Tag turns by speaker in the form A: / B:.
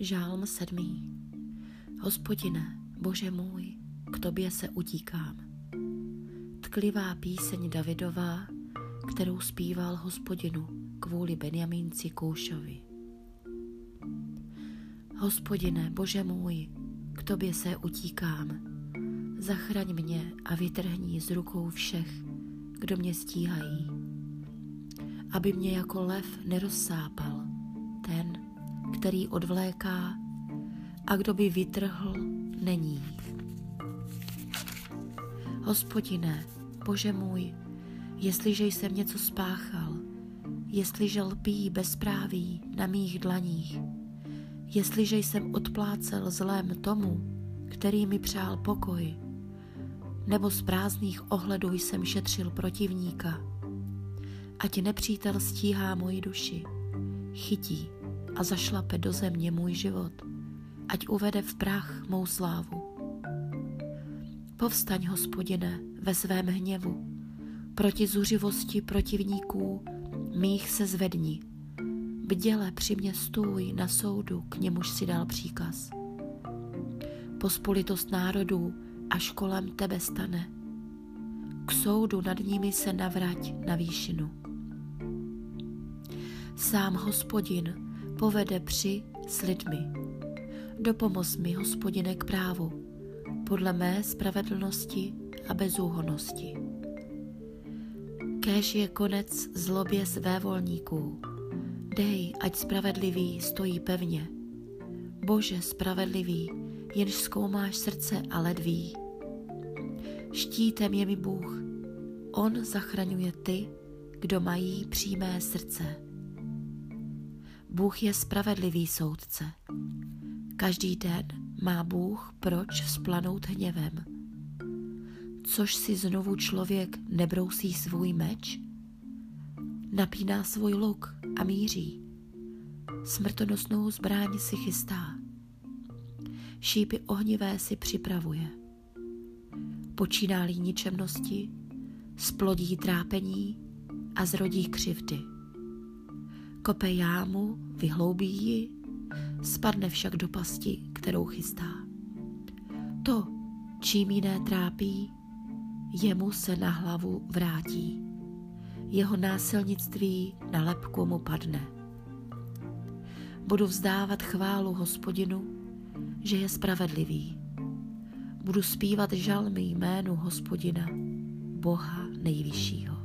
A: Žálm sedmý. Hospodine, Bože můj, k tobě se utíkám. Tklivá píseň Davidová, kterou zpíval hospodinu kvůli Benjamínci Koušovi. Hospodine, Bože můj, k tobě se utíkám. Zachraň mě a vytrhni z rukou všech, kdo mě stíhají. Aby mě jako lev nerozsápal ten, který odvléká a kdo by vytrhl, není. Hospodine, Bože můj, jestliže jsem něco spáchal, jestliže lpí bezpráví na mých dlaních, jestliže jsem odplácel zlém tomu, který mi přál pokoj, nebo z prázdných ohledů jsem šetřil protivníka, ať nepřítel stíhá moji duši, chytí a zašlape do země můj život, ať uvede v prach mou slávu. Povstaň, hospodine, ve svém hněvu, proti zuřivosti protivníků mých se zvedni. Bděle při mě stůj na soudu, k němuž si dal příkaz. Pospolitost národů až kolem tebe stane. K soudu nad nimi se navrať na výšinu. Sám hospodin povede při s lidmi. Dopomoz mi, hospodine, k právu, podle mé spravedlnosti a bezúhonosti. Kéž je konec zlobě svévolníků. Dej, ať spravedlivý stojí pevně. Bože spravedlivý, jenž zkoumáš srdce a ledví. Štítem je mi Bůh. On zachraňuje ty, kdo mají přímé srdce. Bůh je spravedlivý soudce. Každý den má Bůh proč splanout hněvem. Což si znovu člověk nebrousí svůj meč? Napíná svůj luk a míří. Smrtonosnou zbraň si chystá. Šípy ohnivé si připravuje. Počíná-li ničemnosti, splodí trápení a zrodí křivdy. Kope jámu, vyhloubí ji, spadne však do pasti, kterou chystá. To, čím jiné trápí, jemu se na hlavu vrátí. Jeho násilnictví na lepku mu padne. Budu vzdávat chválu hospodinu, že je spravedlivý. Budu zpívat žalmy jménu hospodina, Boha nejvyššího.